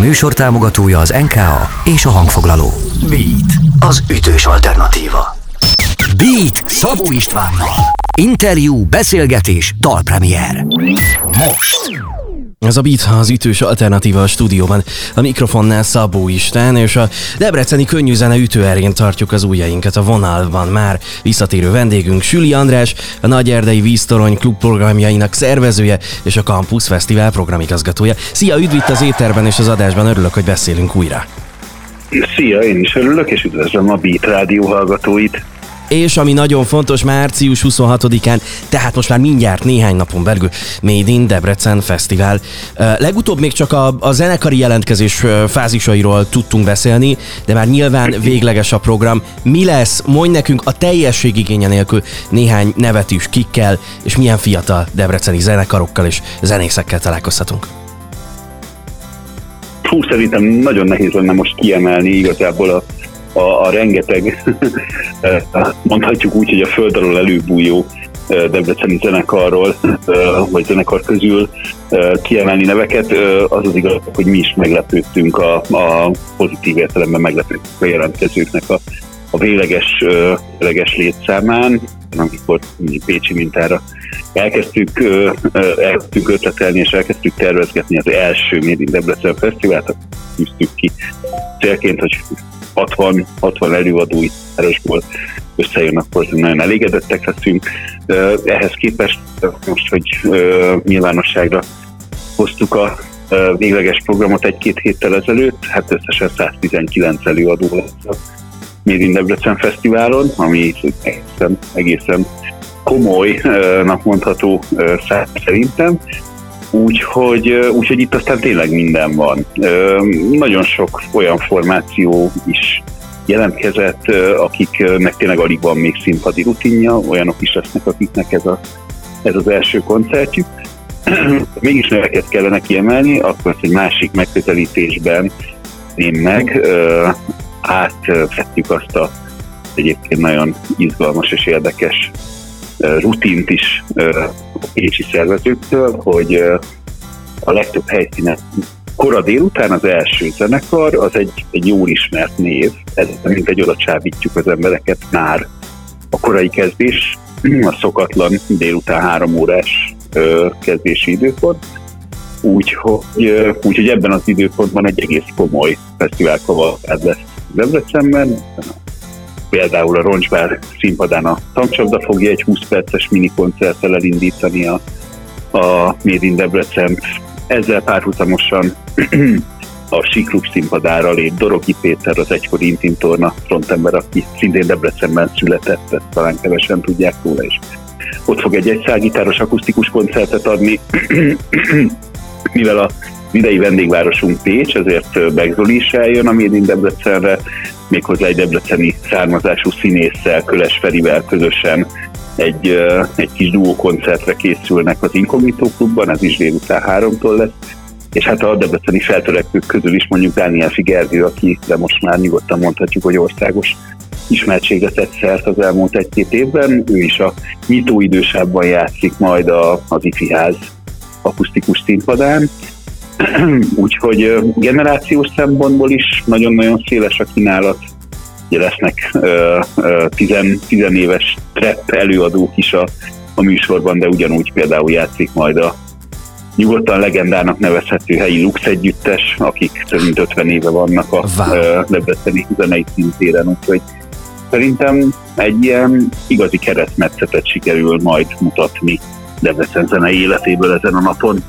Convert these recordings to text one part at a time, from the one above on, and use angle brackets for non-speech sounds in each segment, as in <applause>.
műsor támogatója az NKA és a hangfoglaló. Beat, az ütős alternatíva. Beat Szabó Istvánnal. Interjú, beszélgetés, dalpremier. Most. Ez a Beat az ütős alternatíva a stúdióban. A mikrofonnál Szabó Isten, és a Debreceni könnyűzene ütőerén tartjuk az ujjainkat a vonalban. Már visszatérő vendégünk Süli András, a Nagy Erdei Víztorony klub programjainak szervezője és a Campus Fesztivál programigazgatója. Szia, üdv itt az éterben és az adásban, örülök, hogy beszélünk újra. Szia, én is örülök, és üdvözlöm a Beat rádió hallgatóit és ami nagyon fontos, március 26-án, tehát most már mindjárt néhány napon belül Made in Debrecen Fesztivál. Legutóbb még csak a, a zenekari jelentkezés fázisairól tudtunk beszélni, de már nyilván végleges a program. Mi lesz? Mondj nekünk a teljesség igénye nélkül néhány nevet is, kikkel, és milyen fiatal debreceni zenekarokkal és zenészekkel találkozhatunk. Fú, szerintem nagyon nehéz lenne most kiemelni igazából a a, a rengeteg, <laughs> mondhatjuk úgy, hogy a föld alól előbújó debreceni zenekarról, vagy zenekar közül kiemelni neveket, az az igaz, hogy mi is meglepődtünk a, a pozitív értelemben meglepődtünk a jelentkezőknek a, a véleges, véleges létszámán, amikor Pécsi mintára elkezdtük, elkezdtük ötletelni és elkezdtük tervezgetni az első Made in Debrecen Fesztivált, tűztük ki célként, hogy 60, 60 előadói városból összejön, akkor nagyon elégedettek leszünk. Ehhez képest most, hogy nyilvánosságra hoztuk a végleges programot egy-két héttel ezelőtt, hát összesen 119 előadó lesz a Made Debrecen Fesztiválon, ami egészen, egészen komolynak mondható szerintem. Úgyhogy, úgyhogy itt aztán tényleg minden van. Nagyon sok olyan formáció is jelentkezett, akiknek tényleg alig van még színpadi rutinja, olyanok is lesznek, akiknek ez, a, ez az első koncertjük. <clears throat> Mégis neveket kellene kiemelni, akkor egy másik megközelítésben én meg átvettük azt a egyébként nagyon izgalmas és érdekes rutint is a pécsi szervezőktől, hogy a legtöbb helyszínen kora délután az első zenekar, az egy, egy jól ismert név, ez mint egy oda csábítjuk az embereket már a korai kezdés, a szokatlan délután három órás kezdési időpont, úgyhogy, úgyhogy ebben az időpontban egy egész komoly fesztivál lesz Debrecenben, például a Roncsbár színpadán a tankcsapda fogja egy 20 perces mini koncerttel elindítani a, a Made in Debrecen. Ezzel párhuzamosan <clears throat> a Siklub színpadára lép Dorogi Péter, az egykori Intim Torna frontember, aki szintén Debrecenben született, ezt talán kevesen tudják róla is. Ott fog egy egyszágitáros akusztikus koncertet adni, <clears throat> mivel a idei vendégvárosunk Pécs, ezért Begzoli is eljön a Made in Debrecenre, méghozzá egy debreceni származású színésszel, Köles Ferivel közösen egy, egy kis duó koncertre készülnek az Incognito klubban, ez is délután háromtól lesz, és hát a debreceni feltörekvők közül is mondjuk Dániel Figergő, aki de most már nyugodtan mondhatjuk, hogy országos ismertségre tett szert az elmúlt egy-két évben. Ő is a nyitóidősában játszik majd a, az ifiház akusztikus színpadán, <clears throat> Úgyhogy generációs szempontból is nagyon-nagyon széles a kínálat. Ugye lesznek tizen, tizenéves trap előadók is a, a műsorban, de ugyanúgy például játszik majd a nyugodtan legendának nevezhető helyi Lux együttes, akik több mint 50 éve vannak a wow. Debreceni zenei szintéren, úgyhogy szerintem egy ilyen igazi keresztmetszetet sikerül majd mutatni Debrecen zenei életéből ezen a napon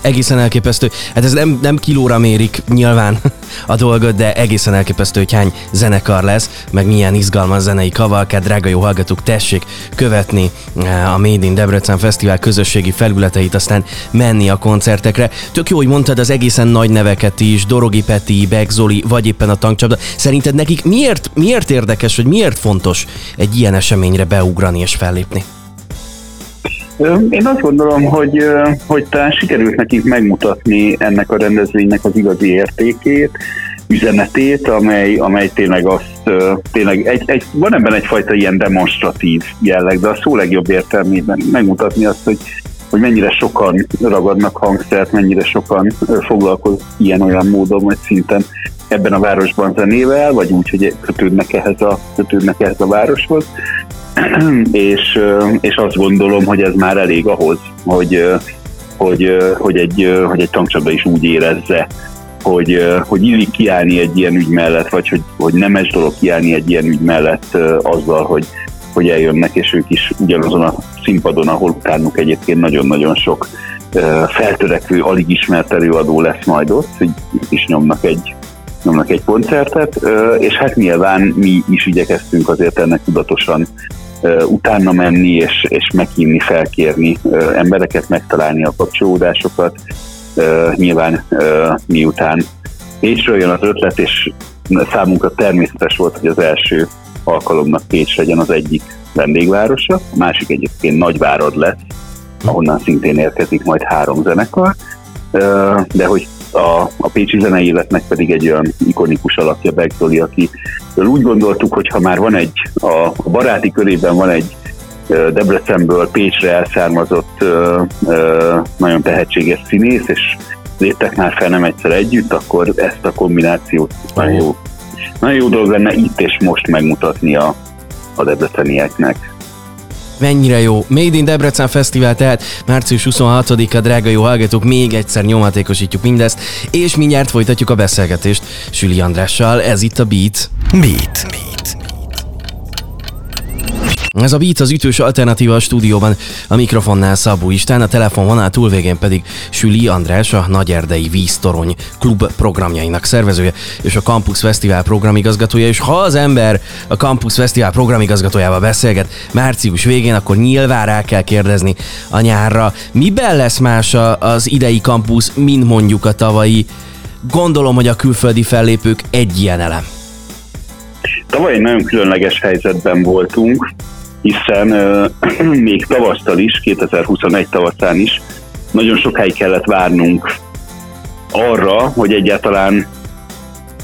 egészen elképesztő. Hát ez nem, nem kilóra mérik nyilván a dolgot, de egészen elképesztő, hogy hány zenekar lesz, meg milyen izgalmas zenei kavalkád. Drága jó hallgatók, tessék követni eh, a Made in Debrecen Fesztivál közösségi felületeit, aztán menni a koncertekre. Tök jó, hogy mondtad az egészen nagy neveket is, Dorogi Peti, Beck Zoli, vagy éppen a tankcsapda. Szerinted nekik miért, miért érdekes, hogy miért fontos egy ilyen eseményre beugrani és fellépni? Én azt gondolom, hogy, hogy talán sikerült nekik megmutatni ennek a rendezvénynek az igazi értékét, üzenetét, amely, amely tényleg azt, tényleg egy, egy, van ebben egyfajta ilyen demonstratív jelleg, de a szó legjobb értelmében megmutatni azt, hogy hogy mennyire sokan ragadnak hangszert, mennyire sokan foglalkoznak ilyen-olyan módon, vagy szinten ebben a városban zenével, vagy úgy, hogy kötődnek ehhez a, kötődnek ehhez a városhoz. <clears throat> és, és azt gondolom, hogy ez már elég ahhoz, hogy, hogy, hogy, egy, hogy egy tankcsapda is úgy érezze, hogy, hogy illik kiállni egy ilyen ügy mellett, vagy hogy, hogy nemes dolog kiállni egy ilyen ügy mellett azzal, hogy, hogy eljönnek, és ők is ugyanazon a színpadon, ahol utánuk egyébként nagyon-nagyon sok feltörekvő, alig ismert előadó lesz majd ott, hogy is nyomnak egy, nyomnak egy koncertet, és hát nyilván mi is igyekeztünk azért ennek tudatosan utána menni, és, és meghívni, felkérni embereket, megtalálni a kapcsolódásokat. Nyilván miután Pécsről jön az ötlet, és számunkra természetes volt, hogy az első alkalomnak Pécs legyen az egyik vendégvárosa, a másik egyébként Nagyvárad lesz, ahonnan szintén érkezik majd három zenekar, de hogy a, a Pécsi zenei életnek pedig egy olyan ikonikus alakja Begzoli, aki úgy gondoltuk, hogy ha már van egy, a, a baráti körében van egy Debrecenből Pécsre elszármazott nagyon tehetséges színész, és léptek már fel nem egyszer együtt, akkor ezt a kombinációt nagyon jó, nagyon jó dolog lenne itt és most megmutatni a, a debrecenieknek. Mennyire jó. Made in Debrecen Fesztivál, tehát március 26-a, drága jó hallgatók, még egyszer nyomatékosítjuk mindezt, és mindjárt folytatjuk a beszélgetést Süli Andrással, ez itt a Beat. Beat. Beat. Ez a Beat az ütős alternatíva a stúdióban, a mikrofonnál Szabó Istán, a telefonvonal túlvégén pedig Süli András, a Nagyerdei Víztorony klub programjainak szervezője, és a Campus Fesztivál programigazgatója, és ha az ember a Campus Fesztivál programigazgatójával beszélget március végén, akkor nyilván rá kell kérdezni a nyárra, miben lesz más az idei campus, mint mondjuk a tavalyi. Gondolom, hogy a külföldi fellépők egy ilyen elem. Tavaly egy nagyon különleges helyzetben voltunk, hiszen uh, <clears throat> még tavasztal is, 2021 tavaszán is nagyon sokáig kellett várnunk arra, hogy egyáltalán,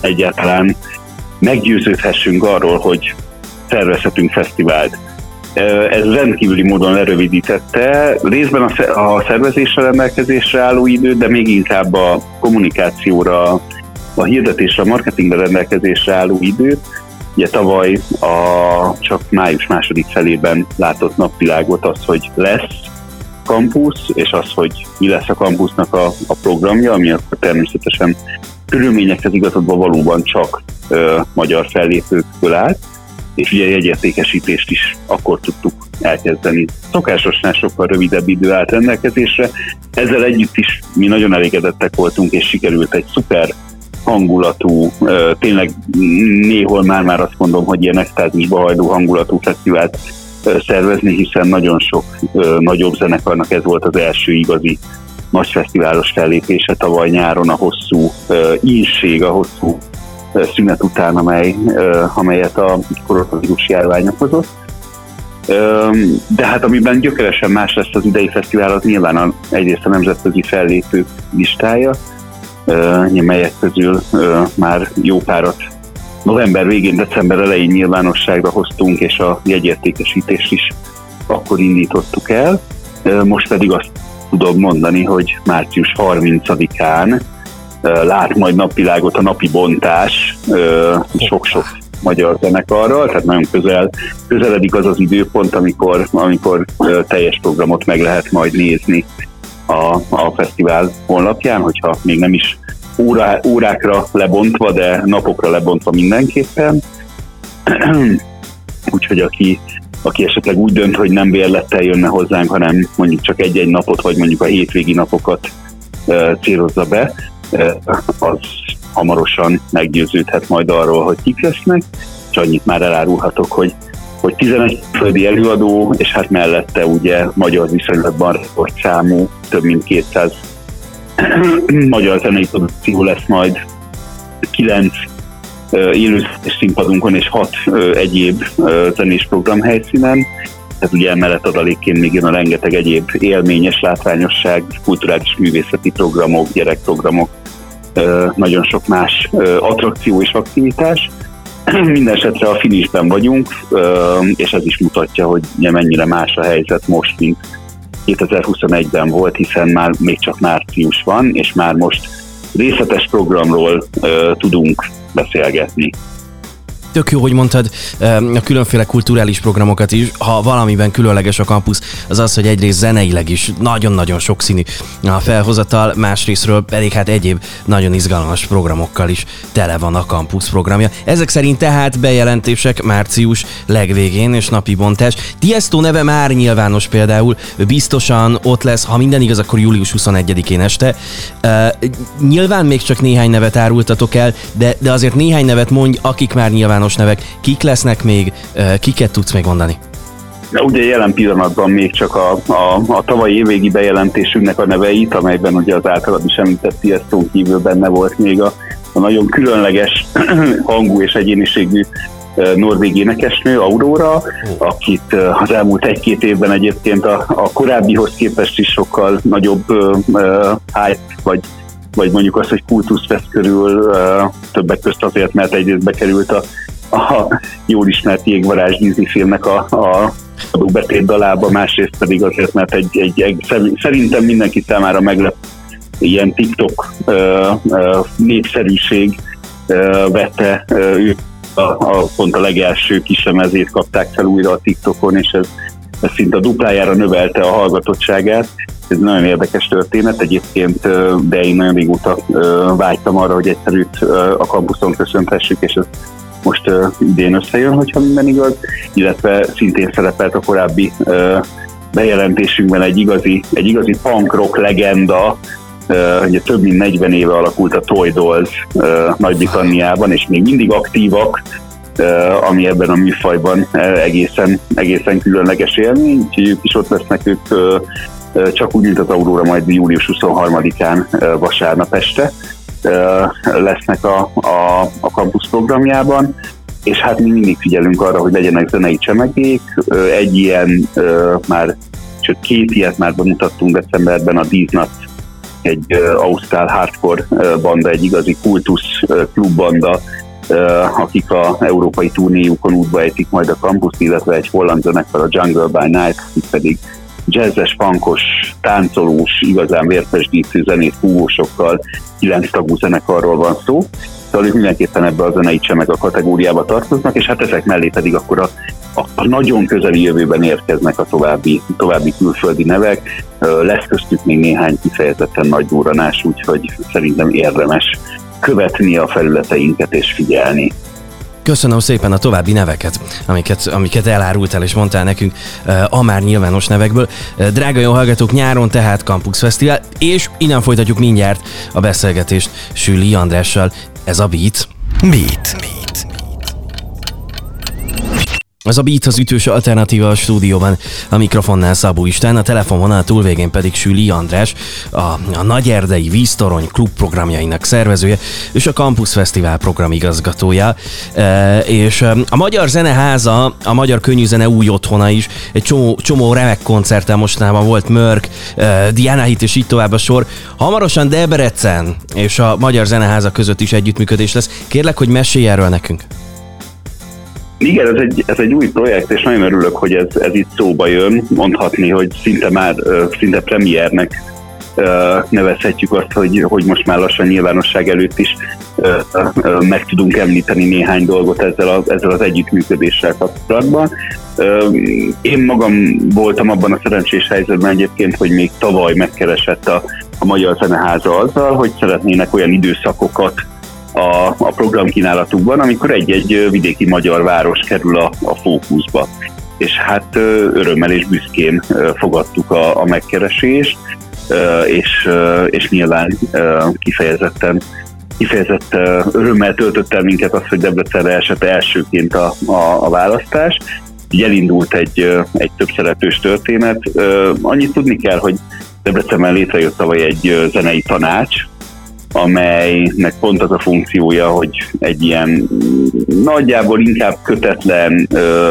egyáltalán meggyőződhessünk arról, hogy szervezhetünk fesztivált. Ez rendkívüli módon lerövidítette részben a szervezésre rendelkezésre álló időt, de még inkább a kommunikációra, a hirdetésre, a marketingre rendelkezésre álló időt, Ugye tavaly a csak május második felében látott napvilágot az, hogy lesz kampusz, és az, hogy mi lesz a kampusznak a, a programja, ami akkor természetesen körülményekhez igazodva valóban csak ö, magyar fellépőkből állt, és ugye jegyértékesítést is akkor tudtuk elkezdeni. Szokásosnál sokkal rövidebb idő állt rendelkezésre. Ezzel együtt is mi nagyon elégedettek voltunk, és sikerült egy szuper hangulatú, tényleg néhol már-már azt mondom, hogy ilyen extázisba hajló hangulatú fesztivált szervezni, hiszen nagyon sok nagyobb zenekarnak ez volt az első igazi nagy fesztiválos fellépése tavaly nyáron a hosszú ínség, a hosszú szünet után, amely, amelyet a koronavírus járvány okozott. De hát amiben gyökeresen más lesz az idei fesztivál, az nyilván egyrészt a nemzetközi fellépők listája, melyek közül már jó párat november végén, december elején nyilvánosságra hoztunk, és a jegyértékesítést is akkor indítottuk el. Most pedig azt tudom mondani, hogy március 30-án lát majd napvilágot a napi bontás sok-sok magyar zenekarral, tehát nagyon közel, közeledik az az időpont, amikor, amikor teljes programot meg lehet majd nézni a, a fesztivál honlapján, hogyha még nem is órá, órákra lebontva, de napokra lebontva mindenképpen. <clears throat> Úgyhogy aki, aki esetleg úgy dönt, hogy nem bérlettel jönne hozzánk, hanem mondjuk csak egy-egy napot, vagy mondjuk a hétvégi napokat e, célozza be, e, az hamarosan meggyőződhet majd arról, hogy kik lesznek, és annyit már elárulhatok, hogy hogy 11 földi előadó, és hát mellette ugye magyar viszonylatban rekordszámú, több mint 200 <clears throat> magyar zenei produkció lesz majd, 9 élő színpadunkon és 6 egyéb zenés program helyszínen. Tehát ugye emellett adalékként még jön a rengeteg egyéb élményes látványosság, kulturális művészeti programok, gyerekprogramok, nagyon sok más attrakció és aktivitás. <clears throat> Minden esetre a finisben vagyunk, és ez is mutatja, hogy mennyire más a helyzet most, mint 2021-ben volt, hiszen már még csak március van, és már most részletes programról tudunk beszélgetni tök jó, hogy mondtad a különféle kulturális programokat is. Ha valamiben különleges a kampusz, az az, hogy egyrészt zeneileg is nagyon-nagyon sokszínű a felhozatal, másrésztről pedig hát egyéb nagyon izgalmas programokkal is tele van a kampusz programja. Ezek szerint tehát bejelentések március legvégén és napi bontás. Tiesto neve már nyilvános például, biztosan ott lesz, ha minden igaz, akkor július 21-én este. Nyilván még csak néhány nevet árultatok el, de, de azért néhány nevet mondj, akik már nyilván nyilvános nevek. Kik lesznek még, kiket tudsz még mondani? Ugye jelen pillanatban még csak a, a, a tavalyi évvégi bejelentésünknek a neveit, amelyben ugye az általad is említett Tiesto kívül benne volt még a, a nagyon különleges <clears throat> hangú és egyéniségű norvég énekesnő, Aurora, akit az elmúlt egy-két évben egyébként a, a korábbihoz képest is sokkal nagyobb uh, hype vagy vagy mondjuk az, hogy kultusz vesz körül, uh, többek közt azért, mert egyrészt bekerült a a jól ismert jégvarázs Disney filmnek a, a betét dalába, másrészt pedig azért, mert egy, egy, egy szerintem mindenki számára meglep ilyen TikTok uh, uh, népszerűség uh, vette ő a, a, pont a legelső kisemezét kapták fel újra a TikTokon, és ez, ez szinte a duplájára növelte a hallgatottságát. Ez nagyon érdekes történet egyébként, de én nagyon régóta vágytam arra, hogy egyszerűt a kampuszon köszönhessük, és ez most uh, idén összejön, hogyha minden igaz, illetve szintén szerepelt a korábbi uh, bejelentésünkben egy igazi, egy igazi punk rock legenda, uh, ugye több mint 40 éve alakult a Toy Dolls uh, Nagy-Britanniában, és még mindig aktívak, uh, ami ebben a műfajban egészen, egészen különleges élmény, úgyhogy ők is ott lesznek, ők csak úgy, mint az Aurora majd július 23-án vasárnap este lesznek a, a, a campus programjában, és hát mi mindig figyelünk arra, hogy legyenek zenei csemegék. Egy ilyen, már csak két ilyet már bemutattunk decemberben, a Disney egy ausztrál hardcore banda, egy igazi kultusz klubbanda, akik a európai turnéjukon útba ejtik majd a campus, illetve egy holland zenekar, a Jungle by Night, akik pedig jazzes, pankos, táncolós, igazán vértesdítő zenét húvósokkal, kilenc tagú zenekarról van szó. Szóval ők mindenképpen ebbe a zenei meg a kategóriába tartoznak, és hát ezek mellé pedig akkor a, a, a nagyon közeli jövőben érkeznek a további, további külföldi nevek. Lesz köztük még néhány kifejezetten nagy duranás, úgyhogy szerintem érdemes követni a felületeinket és figyelni. Köszönöm szépen a további neveket, amiket, amiket elárultál és mondtál nekünk uh, a már nyilvános nevekből. Uh, drága jó hallgatók, nyáron tehát Campus Fesztivál, és innen folytatjuk mindjárt a beszélgetést Süli Andrással. Ez a Beat. Beat. Beat. Az a Beat az ütős alternatíva a stúdióban, a mikrofonnál Szabó István, a telefonvonal túlvégén pedig Süli András, a, a Nagy Erdei Víztorony klub programjainak szervezője, és a Campus Fesztivál programigazgatója. E, és e, a Magyar Zeneháza, a Magyar Könnyűzene új otthona is, egy csomó, csomó remek koncerttel mostanában volt Mörk, e, Diana Hit és így tovább a sor. Hamarosan Debrecen és a Magyar Zeneháza között is együttműködés lesz. Kérlek, hogy mesélj erről nekünk. Igen, ez egy, ez egy új projekt, és nagyon örülök, hogy ez, ez itt szóba jön. Mondhatni, hogy szinte már szinte premiernek nevezhetjük azt, hogy, hogy most már lassan nyilvánosság előtt is meg tudunk említeni néhány dolgot ezzel, a, ezzel az együttműködéssel kapcsolatban. Én magam voltam abban a szerencsés helyzetben egyébként, hogy még tavaly megkeresett a, a Magyar Zeneháza azzal, hogy szeretnének olyan időszakokat a, a programkínálatukban, amikor egy-egy vidéki magyar város kerül a, a fókuszba. És hát örömmel és büszkén fogadtuk a, a megkeresést, és, és nyilván kifejezetten kifejezett örömmel töltött el minket az, hogy Debrecenre esett elsőként a, a, a választás. Így elindult egy, egy több szeretős történet. Annyit tudni kell, hogy Debrecenben létrejött tavaly egy zenei tanács, amelynek pont az a funkciója, hogy egy ilyen nagyjából inkább kötetlen,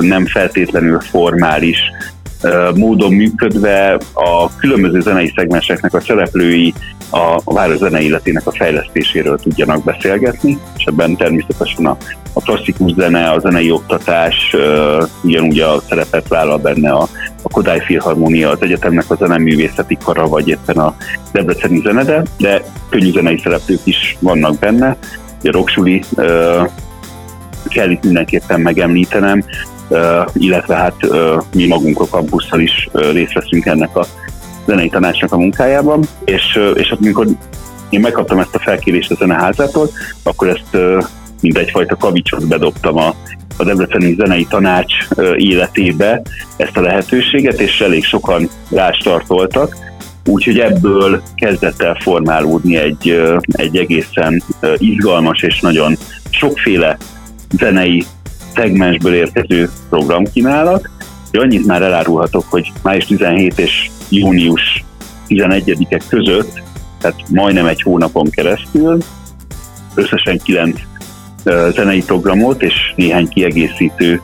nem feltétlenül formális módon működve a különböző zenei szegmenseknek a szereplői a város zenei életének a fejlesztéséről tudjanak beszélgetni, és ebben természetesen a, a klasszikus zene, a zenei oktatás ugyanúgy a szerepet vállal benne a, a Kodály Filharmónia, az egyetemnek a zeneművészeti kara, vagy éppen a Debreceni zenede, de könnyű zenei szereplők is vannak benne, a Roksuli kell itt mindenképpen megemlítenem, illetve hát mi magunk a kampusszal is részt veszünk ennek a zenei tanácsnak a munkájában, és, és amikor én megkaptam ezt a felkérést a zeneházától, akkor ezt mint egyfajta kavicsot bedobtam a, a Debreceni Zenei Tanács életébe ezt a lehetőséget, és elég sokan rástartoltak, úgyhogy ebből kezdett el formálódni egy, egy egészen izgalmas és nagyon sokféle zenei szegmensből érkező programkínálat. Annyit már elárulhatok, hogy május 17 és június 11-e között, tehát majdnem egy hónapon keresztül, összesen kilenc zenei programot és néhány kiegészítő,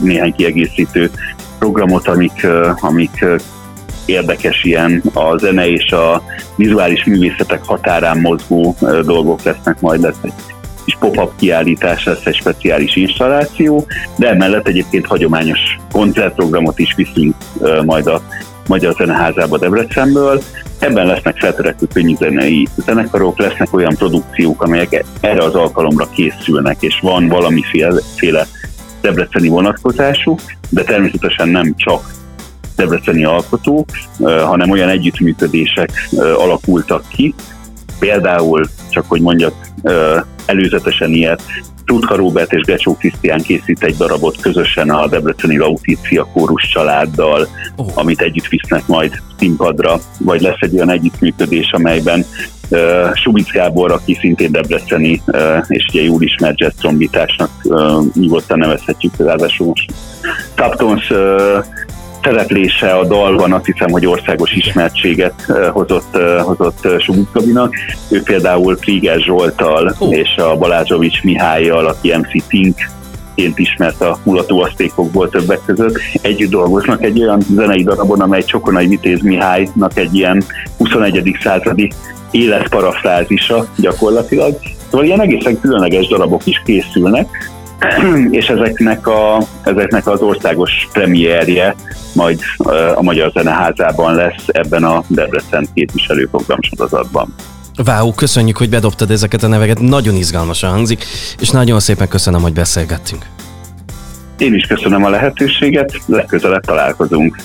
néhány kiegészítő programot, amik, amik érdekes ilyen a zene és a vizuális művészetek határán mozgó dolgok lesznek, majd lesz egy kis pop-up kiállítás, lesz egy speciális installáció, de emellett egyébként hagyományos koncertprogramot is viszünk majd a Magyar Zeneházába Debrecenből. Ebben lesznek feltörekvő könnyűzenei zenekarok, lesznek olyan produkciók, amelyek erre az alkalomra készülnek, és van valamiféle debreceni vonatkozású, de természetesen nem csak debreceni alkotók, hanem olyan együttműködések alakultak ki, például, csak hogy mondjak előzetesen ilyet, Tutka Robert és Gecsó Krisztián készít egy darabot közösen a Debreceni Lautícia kórus családdal, oh. amit együtt visznek majd színpadra, vagy lesz egy olyan együttműködés, amelyben uh, Subic Gábor, aki szintén Debreceni, uh, és ugye jól ismert jazz trombitásnak uh, nyugodtan nevezhetjük, ráadásul most Taptons uh, szereplése a dalban azt hiszem, hogy országos ismertséget hozott, hozott Subuc Gabinak. Ő például Krieger Zsoltal oh. és a Balázsovics Mihályjal, aki MC Pink ként ismert a mulató asztékokból többek között. Együtt dolgoznak egy olyan zenei darabon, amely Csokonai Vitéz Mihálynak egy ilyen 21. századi életparafrázisa gyakorlatilag. Szóval ilyen egészen különleges darabok is készülnek, <clears throat> és ezeknek, a, ezeknek az országos premierje majd a Magyar Zeneházában lesz ebben a Debrecen képviselő programsorozatban. Váó, köszönjük, hogy bedobtad ezeket a neveket, nagyon izgalmasan hangzik, és nagyon szépen köszönöm, hogy beszélgettünk. Én is köszönöm a lehetőséget, legközelebb találkozunk.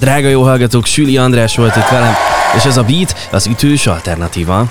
Drága jó hallgatók, Süli András volt itt velem, és ez a Beat az ütős alternatíva.